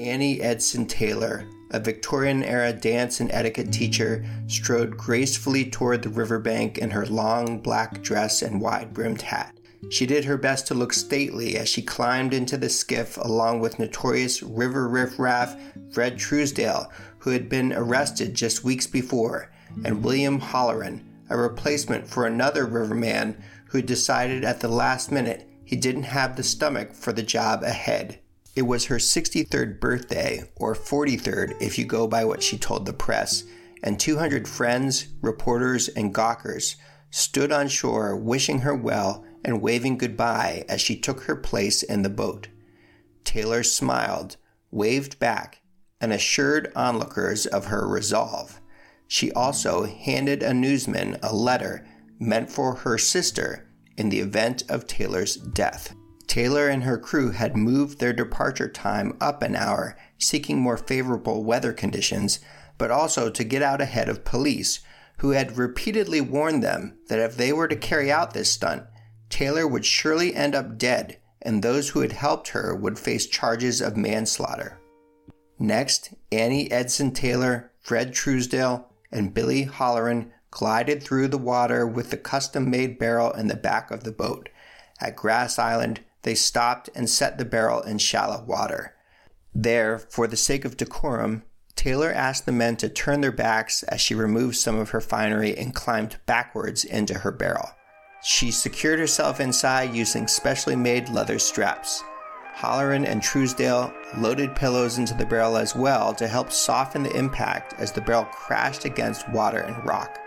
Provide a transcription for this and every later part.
Annie Edson Taylor, a Victorian era dance and etiquette teacher, strode gracefully toward the riverbank in her long black dress and wide brimmed hat. She did her best to look stately as she climbed into the skiff along with notorious river riffraff Fred Truesdale, who had been arrested just weeks before, and William Holleran, a replacement for another riverman who decided at the last minute he didn't have the stomach for the job ahead. It was her 63rd birthday, or 43rd if you go by what she told the press, and 200 friends, reporters, and gawkers stood on shore wishing her well and waving goodbye as she took her place in the boat. Taylor smiled, waved back, and assured onlookers of her resolve. She also handed a newsman a letter meant for her sister in the event of Taylor's death. Taylor and her crew had moved their departure time up an hour, seeking more favorable weather conditions, but also to get out ahead of police, who had repeatedly warned them that if they were to carry out this stunt, Taylor would surely end up dead, and those who had helped her would face charges of manslaughter. Next, Annie Edson Taylor, Fred Truesdale, and Billy Holleran glided through the water with the custom made barrel in the back of the boat. At Grass Island, they stopped and set the barrel in shallow water. There, for the sake of decorum, Taylor asked the men to turn their backs as she removed some of her finery and climbed backwards into her barrel. She secured herself inside using specially made leather straps. Holleran and Truesdale loaded pillows into the barrel as well to help soften the impact as the barrel crashed against water and rock.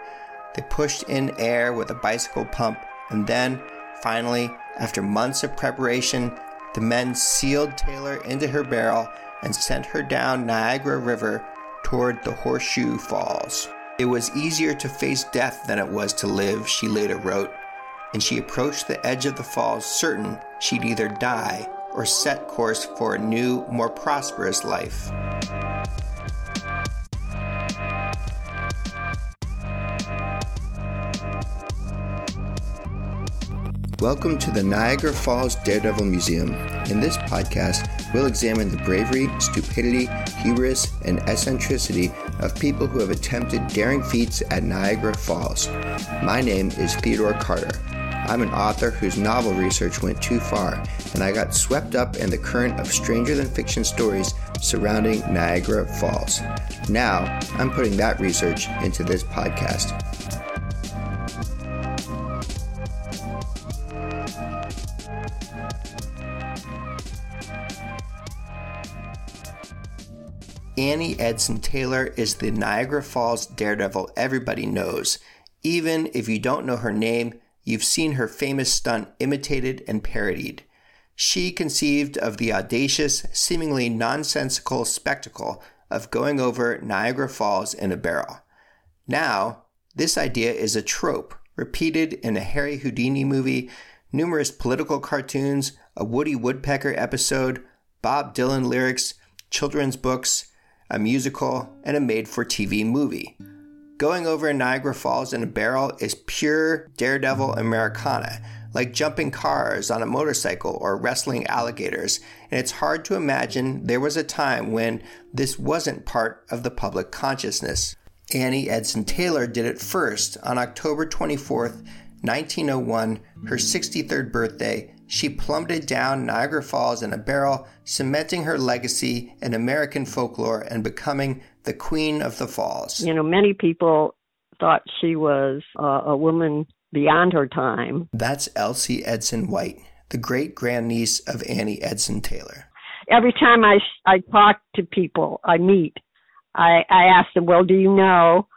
They pushed in air with a bicycle pump, and then, finally, after months of preparation, the men sealed Taylor into her barrel and sent her down Niagara River toward the Horseshoe Falls. It was easier to face death than it was to live, she later wrote, and she approached the edge of the falls certain she'd either die or set course for a new, more prosperous life. Welcome to the Niagara Falls Daredevil Museum. In this podcast, we'll examine the bravery, stupidity, hubris, and eccentricity of people who have attempted daring feats at Niagara Falls. My name is Theodore Carter. I'm an author whose novel research went too far, and I got swept up in the current of stranger than fiction stories surrounding Niagara Falls. Now, I'm putting that research into this podcast. Annie Edson Taylor is the Niagara Falls daredevil everybody knows. Even if you don't know her name, you've seen her famous stunt imitated and parodied. She conceived of the audacious, seemingly nonsensical spectacle of going over Niagara Falls in a barrel. Now, this idea is a trope repeated in a Harry Houdini movie, numerous political cartoons, a Woody Woodpecker episode, Bob Dylan lyrics, children's books, a musical, and a made for TV movie. Going over Niagara Falls in a barrel is pure daredevil Americana, like jumping cars on a motorcycle or wrestling alligators, and it's hard to imagine there was a time when this wasn't part of the public consciousness. Annie Edson Taylor did it first on October 24th, 1901, her 63rd birthday, she plummeted down Niagara Falls in a barrel, cementing her legacy in American folklore and becoming the Queen of the Falls. You know, many people thought she was uh, a woman beyond her time. That's Elsie Edson White, the great grandniece of Annie Edson Taylor. Every time I I talk to people I meet, I I ask them, "Well, do you know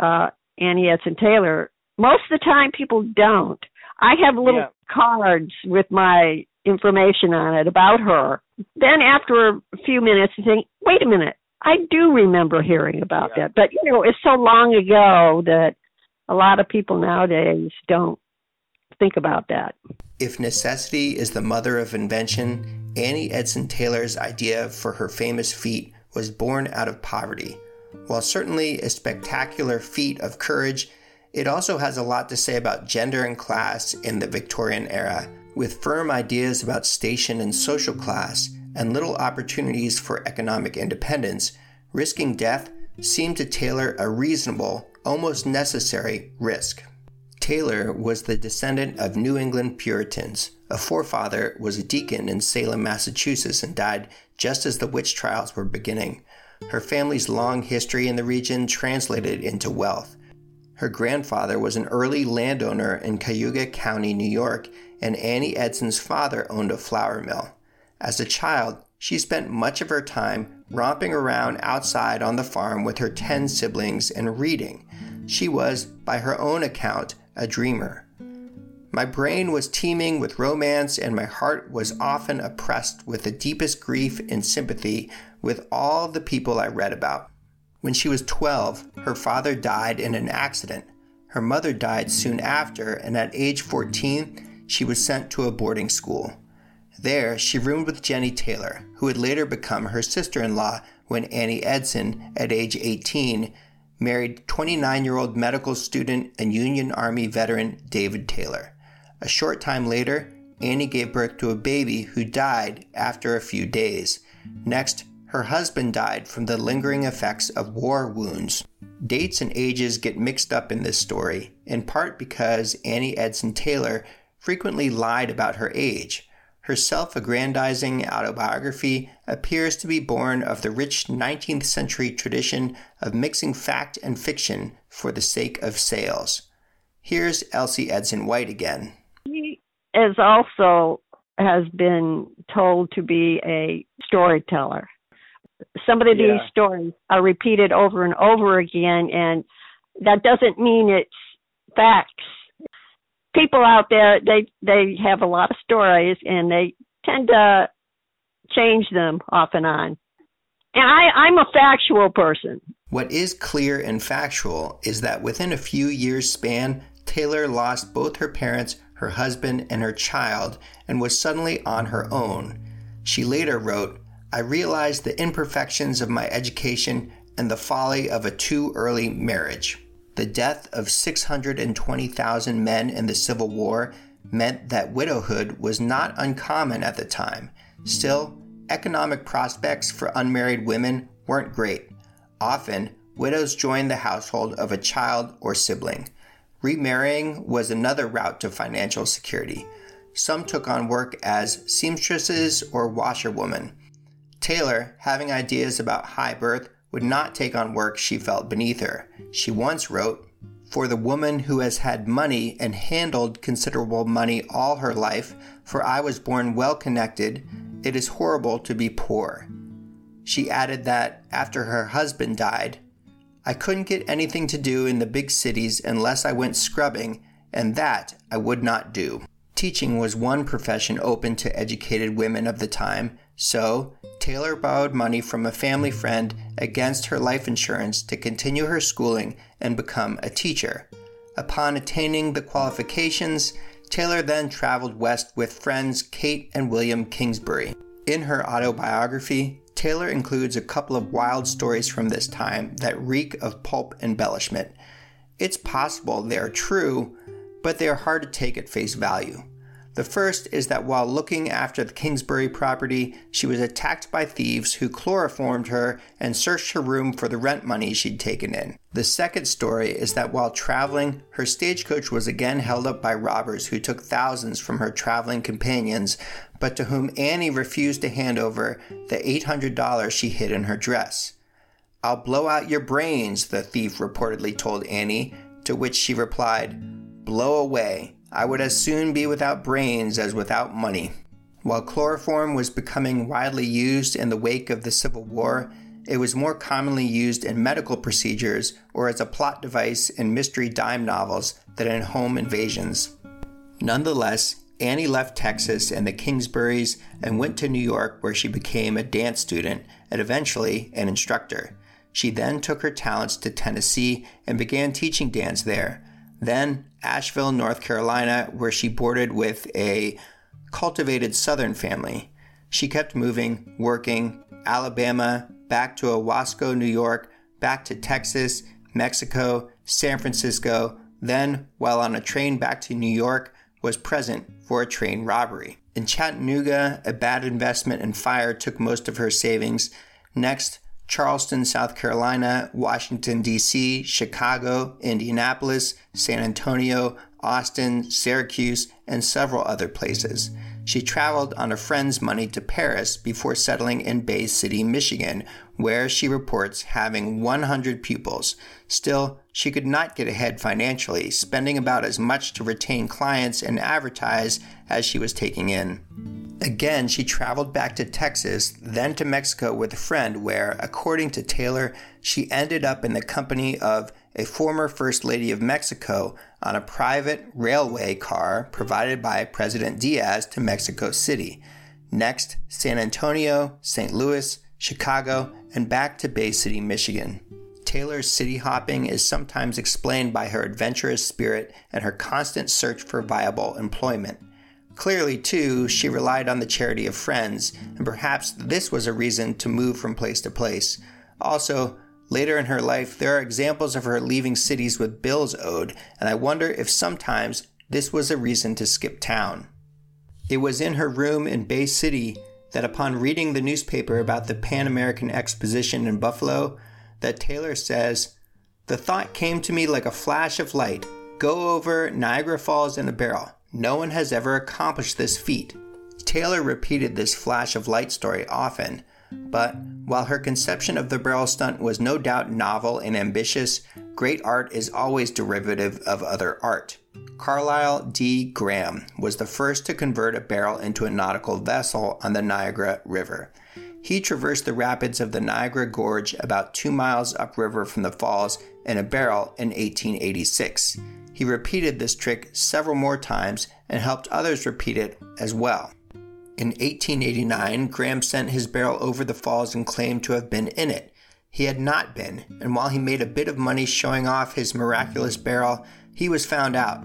uh, Annie Edson Taylor?" Most of the time, people don't. I have little yeah. cards with my information on it about her. Then after a few minutes, you think, wait a minute, I do remember hearing about yeah. that. But you know, it's so long ago that a lot of people nowadays don't think about that. If necessity is the mother of invention, Annie Edson Taylor's idea for her famous feat was born out of poverty. While certainly a spectacular feat of courage, it also has a lot to say about gender and class in the Victorian era, with firm ideas about station and social class, and little opportunities for economic independence, risking death seemed to Taylor a reasonable, almost necessary risk. Taylor was the descendant of New England Puritans. A forefather was a deacon in Salem, Massachusetts, and died just as the witch trials were beginning. Her family's long history in the region translated into wealth. Her grandfather was an early landowner in Cayuga County, New York, and Annie Edson's father owned a flour mill. As a child, she spent much of her time romping around outside on the farm with her 10 siblings and reading. She was, by her own account, a dreamer. My brain was teeming with romance, and my heart was often oppressed with the deepest grief and sympathy with all the people I read about. When she was 12, her father died in an accident. Her mother died soon after, and at age 14, she was sent to a boarding school. There, she roomed with Jenny Taylor, who would later become her sister in law when Annie Edson, at age 18, married 29 year old medical student and Union Army veteran David Taylor. A short time later, Annie gave birth to a baby who died after a few days. Next, her husband died from the lingering effects of war wounds. Dates and ages get mixed up in this story, in part because Annie Edson Taylor frequently lied about her age. Her self aggrandizing autobiography appears to be born of the rich 19th century tradition of mixing fact and fiction for the sake of sales. Here's Elsie Edson White again. He is also has been told to be a storyteller. Some of yeah. these stories are repeated over and over again, and that doesn't mean it's facts people out there they they have a lot of stories and they tend to change them off and on. And I, I'm a factual person. What is clear and factual is that within a few years' span, Taylor lost both her parents, her husband, and her child, and was suddenly on her own. She later wrote, I realized the imperfections of my education and the folly of a too early marriage. The death of 620,000 men in the Civil War meant that widowhood was not uncommon at the time. Still, economic prospects for unmarried women weren't great. Often, widows joined the household of a child or sibling. Remarrying was another route to financial security. Some took on work as seamstresses or washerwomen. Taylor, having ideas about high birth, would not take on work she felt beneath her. She once wrote, For the woman who has had money and handled considerable money all her life, for I was born well connected, it is horrible to be poor. She added that after her husband died, I couldn't get anything to do in the big cities unless I went scrubbing, and that I would not do. Teaching was one profession open to educated women of the time, so Taylor borrowed money from a family friend against her life insurance to continue her schooling and become a teacher. Upon attaining the qualifications, Taylor then traveled west with friends Kate and William Kingsbury. In her autobiography, Taylor includes a couple of wild stories from this time that reek of pulp embellishment. It's possible they are true, but they are hard to take at face value. The first is that while looking after the Kingsbury property, she was attacked by thieves who chloroformed her and searched her room for the rent money she'd taken in. The second story is that while traveling, her stagecoach was again held up by robbers who took thousands from her traveling companions, but to whom Annie refused to hand over the $800 she hid in her dress. I'll blow out your brains, the thief reportedly told Annie, to which she replied, Blow away. I would as soon be without brains as without money. While chloroform was becoming widely used in the wake of the Civil War, it was more commonly used in medical procedures or as a plot device in mystery dime novels than in home invasions. Nonetheless, Annie left Texas and the Kingsburys and went to New York, where she became a dance student and eventually an instructor. She then took her talents to Tennessee and began teaching dance there, then Asheville, North Carolina, where she boarded with a cultivated Southern family. She kept moving, working, Alabama, back to Owasco, New York, back to Texas, Mexico, San Francisco, then, while on a train back to New York, was present for a train robbery. In Chattanooga, a bad investment and fire took most of her savings. Next, Charleston, South Carolina, Washington, D.C., Chicago, Indianapolis, San Antonio, Austin, Syracuse, and several other places. She traveled on a friend's money to Paris before settling in Bay City, Michigan, where she reports having 100 pupils. Still, she could not get ahead financially, spending about as much to retain clients and advertise as she was taking in. Again, she traveled back to Texas, then to Mexico with a friend, where, according to Taylor, she ended up in the company of a former First Lady of Mexico on a private railway car provided by President Diaz to Mexico City. Next, San Antonio, St. Louis, Chicago, and back to Bay City, Michigan. Taylor's city hopping is sometimes explained by her adventurous spirit and her constant search for viable employment. Clearly, too, she relied on the charity of friends, and perhaps this was a reason to move from place to place. Also, later in her life, there are examples of her leaving cities with bills owed, and I wonder if sometimes this was a reason to skip town. It was in her room in Bay City that upon reading the newspaper about the Pan American Exposition in Buffalo, that Taylor says, The thought came to me like a flash of light go over Niagara Falls in a barrel. No one has ever accomplished this feat. Taylor repeated this flash of light story often, but while her conception of the barrel stunt was no doubt novel and ambitious, great art is always derivative of other art. Carlisle D. Graham was the first to convert a barrel into a nautical vessel on the Niagara River. He traversed the rapids of the Niagara Gorge about two miles upriver from the falls in a barrel in 1886. He repeated this trick several more times and helped others repeat it as well. In 1889, Graham sent his barrel over the falls and claimed to have been in it. He had not been, and while he made a bit of money showing off his miraculous barrel, he was found out.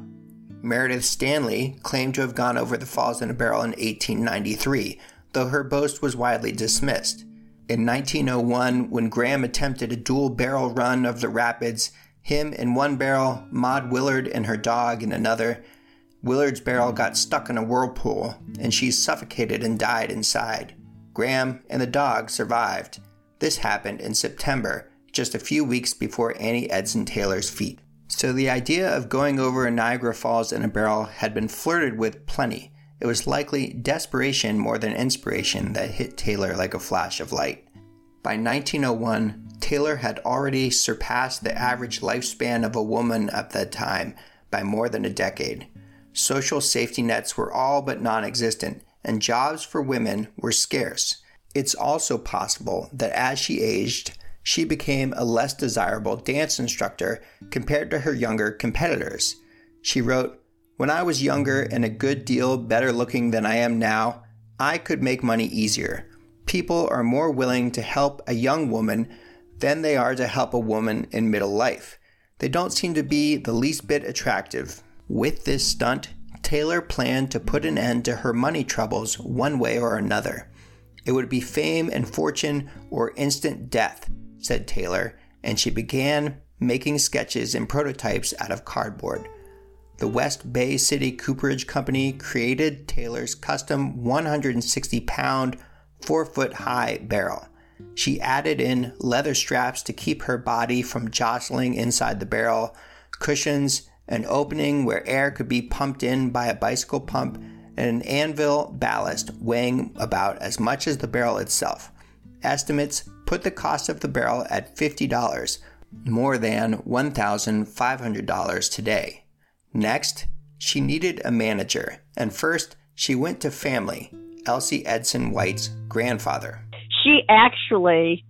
Meredith Stanley claimed to have gone over the falls in a barrel in 1893, though her boast was widely dismissed. In 1901, when Graham attempted a dual barrel run of the rapids, him in one barrel, Maud Willard and her dog in another, Willard's barrel got stuck in a whirlpool, and she suffocated and died inside. Graham and the dog survived. This happened in September, just a few weeks before Annie Edson Taylor's feat. So the idea of going over Niagara Falls in a barrel had been flirted with plenty. It was likely desperation more than inspiration that hit Taylor like a flash of light. By 1901, Taylor had already surpassed the average lifespan of a woman at that time by more than a decade. Social safety nets were all but non existent, and jobs for women were scarce. It's also possible that as she aged, she became a less desirable dance instructor compared to her younger competitors. She wrote, When I was younger and a good deal better looking than I am now, I could make money easier. People are more willing to help a young woman than they are to help a woman in middle life. They don't seem to be the least bit attractive. With this stunt, Taylor planned to put an end to her money troubles one way or another. It would be fame and fortune or instant death, said Taylor, and she began making sketches and prototypes out of cardboard. The West Bay City Cooperage Company created Taylor's custom 160 pound, 4 foot high barrel. She added in leather straps to keep her body from jostling inside the barrel, cushions, an opening where air could be pumped in by a bicycle pump, and an anvil ballast weighing about as much as the barrel itself. Estimates put the cost of the barrel at $50, more than $1,500 today. Next, she needed a manager, and first she went to family, Elsie Edson White's grandfather. She actually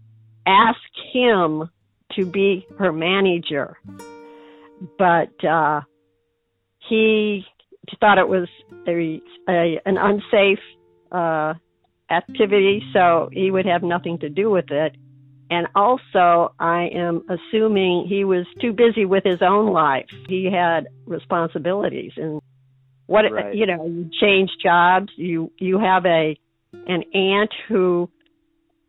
asked him to be her manager, but uh, he thought it was a, a an unsafe uh, activity, so he would have nothing to do with it. And also, I am assuming he was too busy with his own life. He had responsibilities, and what right. you know, you change jobs. You you have a an aunt who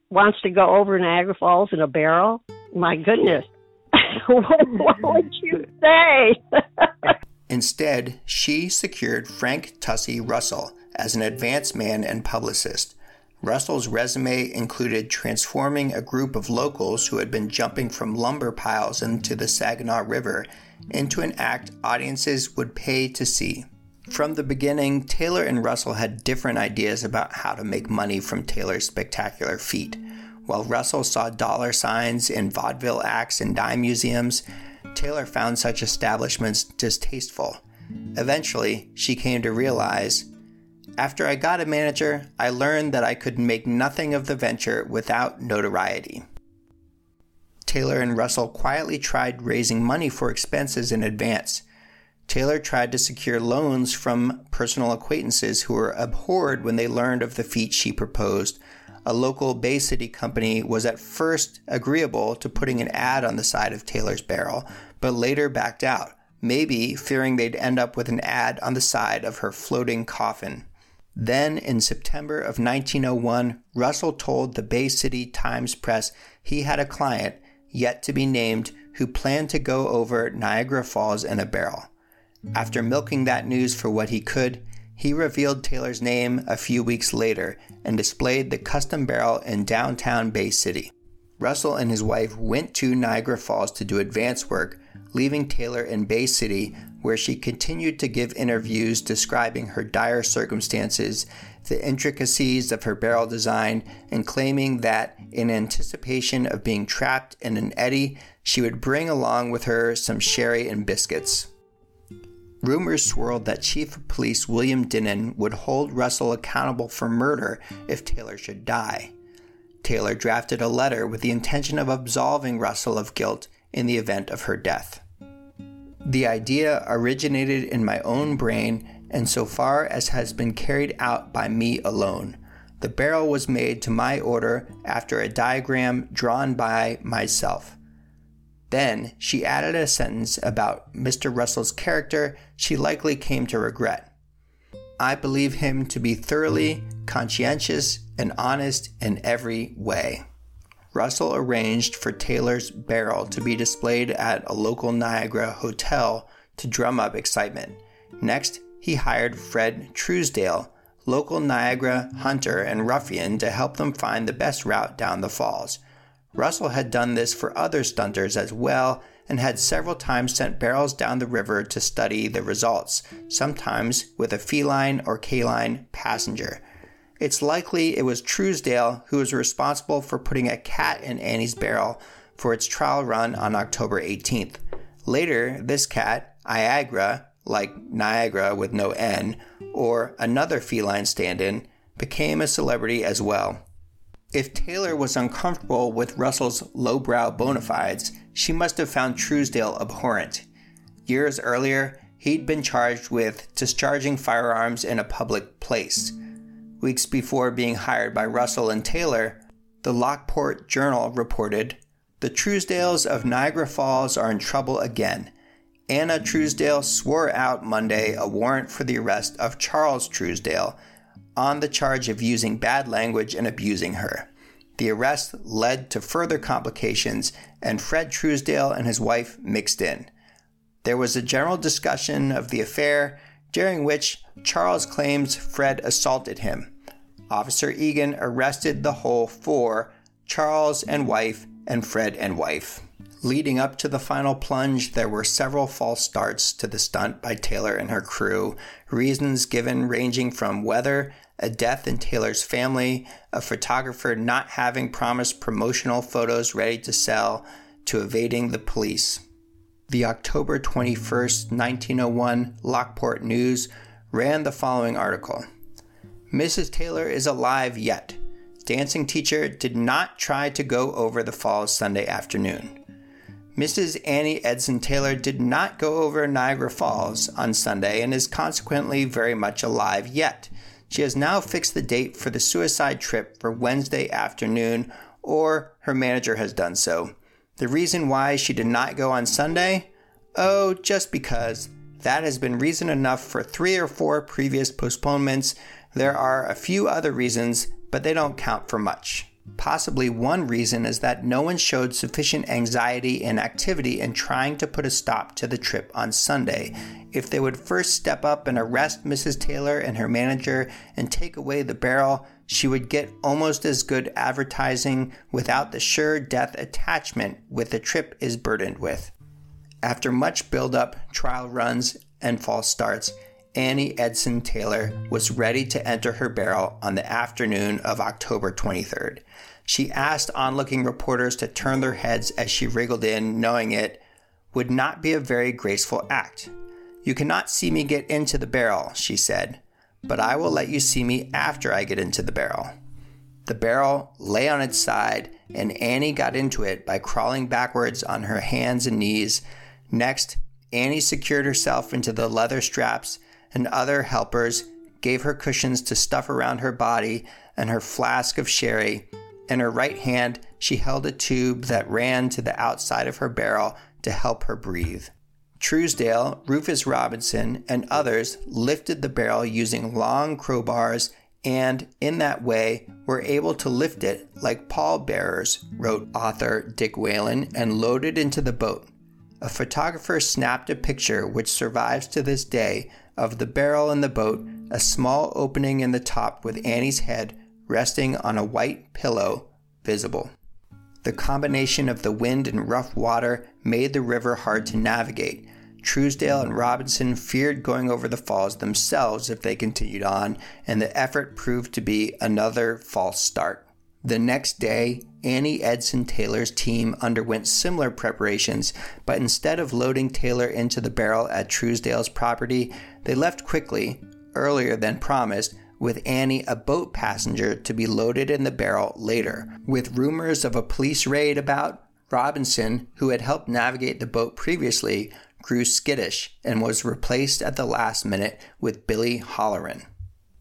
wants to go over Niagara Falls in a barrel. My goodness, what, what would you say? Instead, she secured Frank Tussey Russell, as an advance man and publicist. Russell's resume included transforming a group of locals who had been jumping from lumber piles into the Saginaw River into an act audiences would pay to see. From the beginning, Taylor and Russell had different ideas about how to make money from Taylor's spectacular feat. While Russell saw dollar signs in vaudeville acts and dime museums, Taylor found such establishments distasteful. Eventually, she came to realize after I got a manager, I learned that I could make nothing of the venture without notoriety. Taylor and Russell quietly tried raising money for expenses in advance. Taylor tried to secure loans from personal acquaintances who were abhorred when they learned of the feat she proposed. A local Bay City company was at first agreeable to putting an ad on the side of Taylor's barrel, but later backed out, maybe fearing they'd end up with an ad on the side of her floating coffin. Then, in September of 1901, Russell told the Bay City Times Press he had a client, yet to be named, who planned to go over Niagara Falls in a barrel. After milking that news for what he could, he revealed Taylor's name a few weeks later and displayed the custom barrel in downtown Bay City. Russell and his wife went to Niagara Falls to do advance work, leaving Taylor in Bay City where she continued to give interviews describing her dire circumstances, the intricacies of her barrel design, and claiming that, in anticipation of being trapped in an eddy, she would bring along with her some sherry and biscuits. Rumors swirled that Chief of Police William Dinnan would hold Russell accountable for murder if Taylor should die. Taylor drafted a letter with the intention of absolving Russell of guilt in the event of her death. The idea originated in my own brain, and so far as has been carried out by me alone. The barrel was made to my order after a diagram drawn by myself. Then she added a sentence about Mr. Russell's character she likely came to regret. I believe him to be thoroughly conscientious and honest in every way. Russell arranged for Taylor's barrel to be displayed at a local Niagara hotel to drum up excitement. Next, he hired Fred Truesdale, local Niagara hunter and ruffian, to help them find the best route down the falls. Russell had done this for other stunters as well and had several times sent barrels down the river to study the results, sometimes with a feline or canine passenger. It's likely it was Truesdale who was responsible for putting a cat in Annie's barrel for its trial run on October 18th. Later, this cat, Iagra, like Niagara with no N, or another feline stand in, became a celebrity as well. If Taylor was uncomfortable with Russell's lowbrow bona fides, she must have found Truesdale abhorrent. Years earlier, he'd been charged with discharging firearms in a public place. Weeks before being hired by Russell and Taylor, the Lockport Journal reported The Truesdales of Niagara Falls are in trouble again. Anna Truesdale swore out Monday a warrant for the arrest of Charles Truesdale on the charge of using bad language and abusing her. The arrest led to further complications, and Fred Truesdale and his wife mixed in. There was a general discussion of the affair, during which Charles claims Fred assaulted him. Officer Egan arrested the whole four Charles and wife, and Fred and wife. Leading up to the final plunge, there were several false starts to the stunt by Taylor and her crew, reasons given ranging from weather, a death in Taylor's family, a photographer not having promised promotional photos ready to sell, to evading the police. The October 21st, 1901 Lockport News ran the following article. Mrs. Taylor is alive yet. Dancing teacher did not try to go over the falls Sunday afternoon. Mrs. Annie Edson Taylor did not go over Niagara Falls on Sunday and is consequently very much alive yet. She has now fixed the date for the suicide trip for Wednesday afternoon, or her manager has done so. The reason why she did not go on Sunday? Oh, just because. That has been reason enough for three or four previous postponements there are a few other reasons, but they don't count for much. Possibly one reason is that no one showed sufficient anxiety and activity in trying to put a stop to the trip on Sunday. If they would first step up and arrest Mrs. Taylor and her manager and take away the barrel, she would get almost as good advertising without the sure death attachment with the trip is burdened with. After much build-up, trial runs, and false starts, Annie Edson Taylor was ready to enter her barrel on the afternoon of October 23rd. She asked onlooking reporters to turn their heads as she wriggled in, knowing it would not be a very graceful act. You cannot see me get into the barrel, she said, but I will let you see me after I get into the barrel. The barrel lay on its side, and Annie got into it by crawling backwards on her hands and knees. Next, Annie secured herself into the leather straps and other helpers gave her cushions to stuff around her body and her flask of sherry. In her right hand, she held a tube that ran to the outside of her barrel to help her breathe. Truesdale, Rufus Robinson, and others lifted the barrel using long crowbars and, in that way, were able to lift it like pallbearers, wrote author Dick Whalen, and load it into the boat. A photographer snapped a picture which survives to this day of the barrel in the boat, a small opening in the top with Annie's head resting on a white pillow visible. The combination of the wind and rough water made the river hard to navigate. Truesdale and Robinson feared going over the falls themselves if they continued on, and the effort proved to be another false start. The next day, Annie Edson Taylor's team underwent similar preparations, but instead of loading Taylor into the barrel at Truesdale's property, they left quickly, earlier than promised, with Annie a boat passenger to be loaded in the barrel later. With rumors of a police raid about, Robinson, who had helped navigate the boat previously, grew skittish and was replaced at the last minute with Billy Holleran.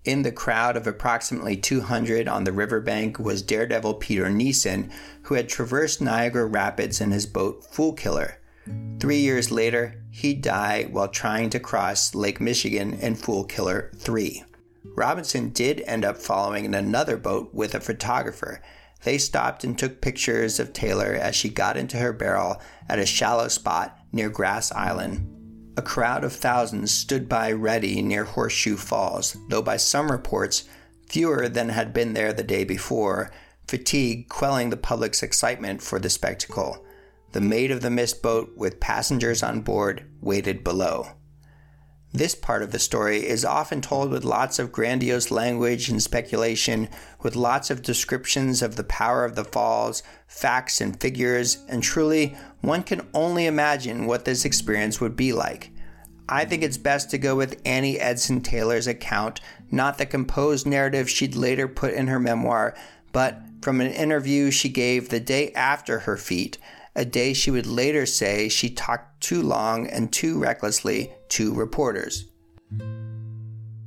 In the crowd of approximately 200 on the riverbank was daredevil Peter Neeson, who had traversed Niagara Rapids in his boat Foolkiller. Three years later, he died while trying to cross Lake Michigan in Foolkiller 3. Robinson did end up following in another boat with a photographer. They stopped and took pictures of Taylor as she got into her barrel at a shallow spot near Grass Island. A crowd of thousands stood by ready near Horseshoe Falls, though by some reports, fewer than had been there the day before, fatigue quelling the public's excitement for the spectacle. The Maid of the Mist boat with passengers on board waited below. This part of the story is often told with lots of grandiose language and speculation, with lots of descriptions of the power of the falls, facts and figures, and truly, one can only imagine what this experience would be like. I think it's best to go with Annie Edson Taylor's account, not the composed narrative she'd later put in her memoir, but from an interview she gave the day after her feat, a day she would later say she talked too long and too recklessly to reporters.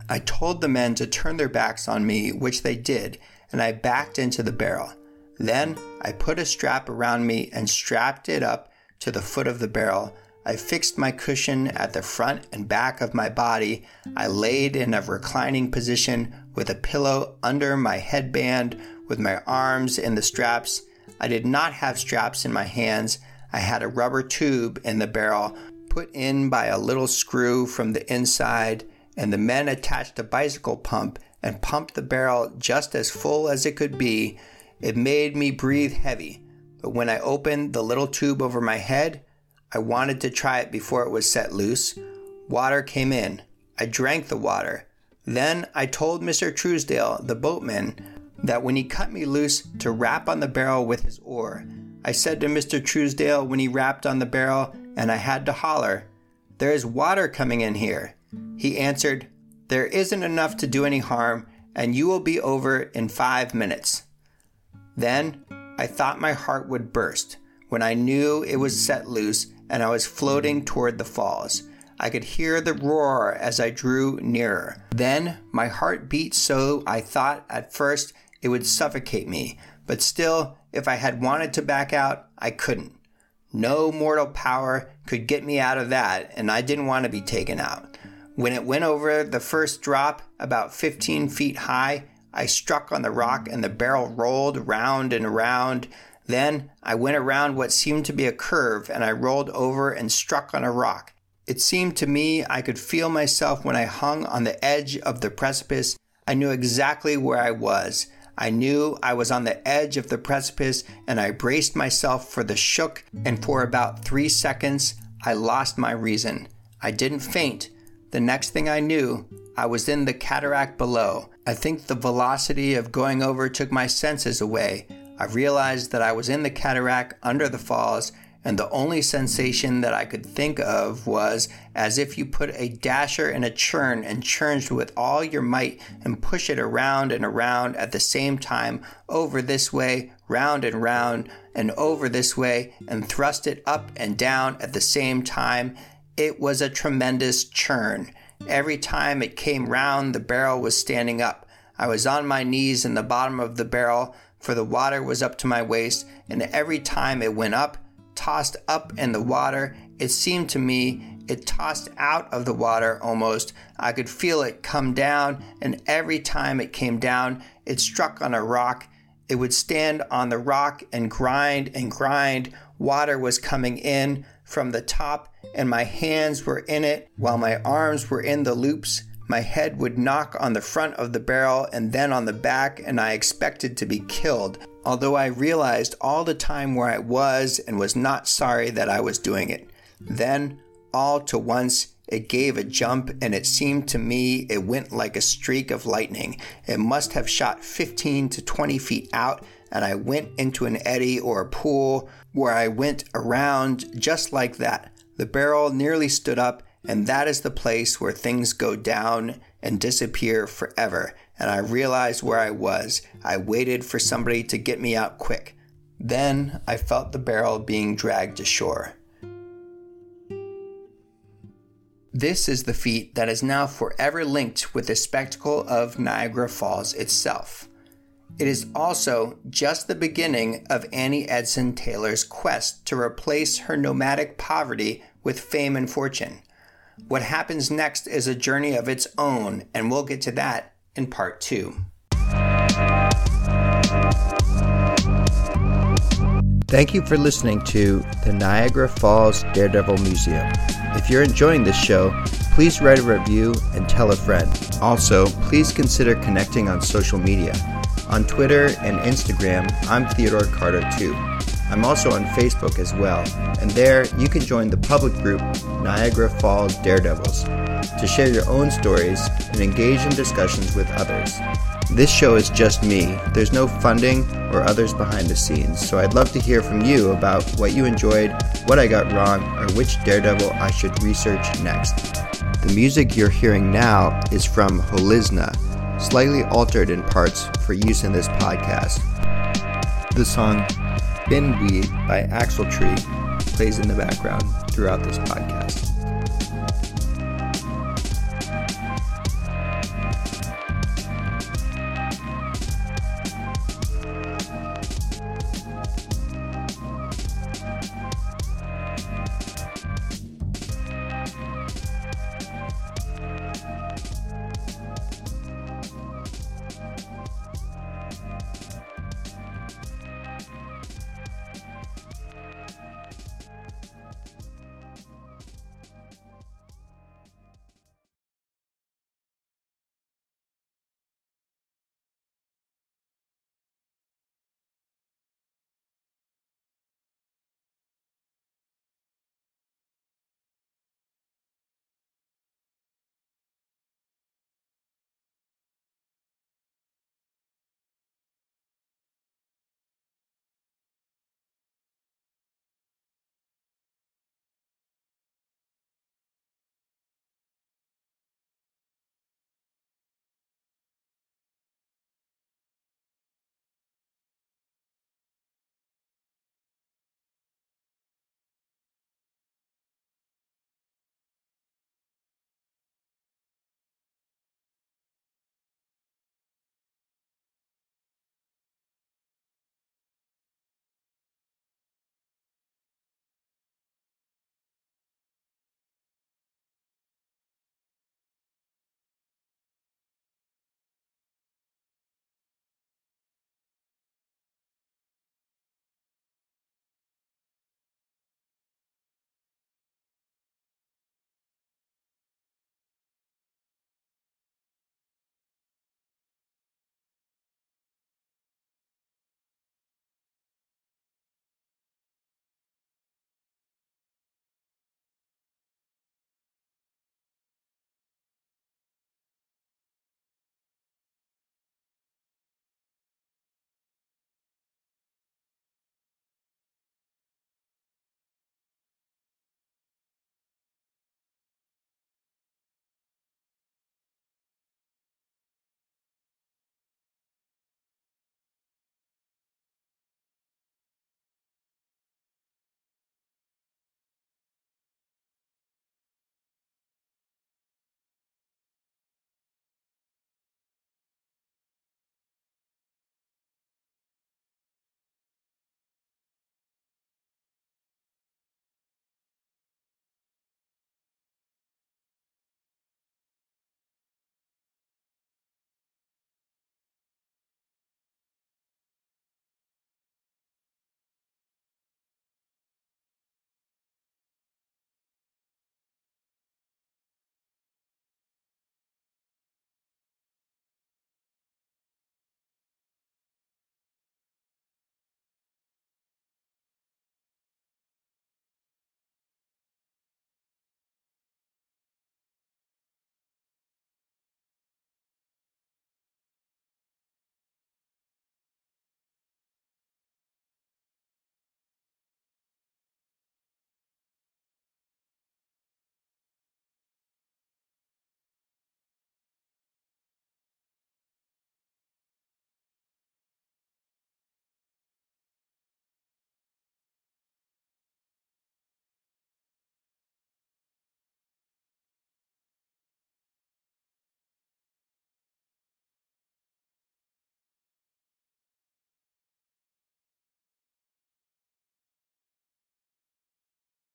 I told the men to turn their backs on me, which they did, and I backed into the barrel. Then I put a strap around me and strapped it up to the foot of the barrel. I fixed my cushion at the front and back of my body. I laid in a reclining position with a pillow under my headband, with my arms in the straps. I did not have straps in my hands. I had a rubber tube in the barrel put in by a little screw from the inside, and the men attached a bicycle pump and pumped the barrel just as full as it could be. It made me breathe heavy, but when I opened the little tube over my head, I wanted to try it before it was set loose. Water came in. I drank the water. Then I told Mr. Truesdale, the boatman, that when he cut me loose to rap on the barrel with his oar, I said to Mr. Truesdale when he rapped on the barrel and I had to holler, There is water coming in here. He answered, There isn't enough to do any harm, and you will be over in five minutes. Then I thought my heart would burst when I knew it was set loose and I was floating toward the falls. I could hear the roar as I drew nearer. Then my heart beat so I thought at first it would suffocate me, but still, if I had wanted to back out, I couldn't. No mortal power could get me out of that, and I didn't want to be taken out. When it went over the first drop, about 15 feet high, I struck on the rock and the barrel rolled round and round. Then I went around what seemed to be a curve and I rolled over and struck on a rock. It seemed to me I could feel myself when I hung on the edge of the precipice. I knew exactly where I was. I knew I was on the edge of the precipice and I braced myself for the shook, and for about three seconds, I lost my reason. I didn't faint. The next thing I knew, I was in the cataract below. I think the velocity of going over took my senses away. I realized that I was in the cataract under the falls and the only sensation that I could think of was as if you put a dasher in a churn and churned with all your might and push it around and around at the same time, over this way, round and round, and over this way, and thrust it up and down at the same time. It was a tremendous churn. Every time it came round, the barrel was standing up. I was on my knees in the bottom of the barrel, for the water was up to my waist, and every time it went up, tossed up in the water. It seemed to me it tossed out of the water almost. I could feel it come down, and every time it came down, it struck on a rock. It would stand on the rock and grind and grind. Water was coming in from the top, and my hands were in it while my arms were in the loops. My head would knock on the front of the barrel and then on the back, and I expected to be killed although I realized all the time where I was and was not sorry that I was doing it. Then, all to once, it gave a jump, and it seemed to me it went like a streak of lightning. It must have shot 15 to 20 feet out, and I went into an eddy or a pool where I went around just like that. The barrel nearly stood up, and that is the place where things go down and disappear forever and I realized where I was. I waited for somebody to get me out quick. Then I felt the barrel being dragged ashore. This is the feat that is now forever linked with the spectacle of Niagara Falls itself. It is also just the beginning of Annie Edson Taylor's quest to replace her nomadic poverty with fame and fortune. What happens next is a journey of its own, and we'll get to that in part two. Thank you for listening to the Niagara Falls Daredevil Museum. If you're enjoying this show, please write a review and tell a friend. Also, please consider connecting on social media. On Twitter and Instagram, I'm Theodore Carter too. I'm also on Facebook as well, and there you can join the public group Niagara Falls Daredevils to share your own stories and engage in discussions with others. This show is just me. There's no funding or others behind the scenes, so I'd love to hear from you about what you enjoyed, what I got wrong, or which Daredevil I should research next. The music you're hearing now is from Holizna, slightly altered in parts for use in this podcast. The song Bend Weed by Axel Tree plays in the background throughout this podcast.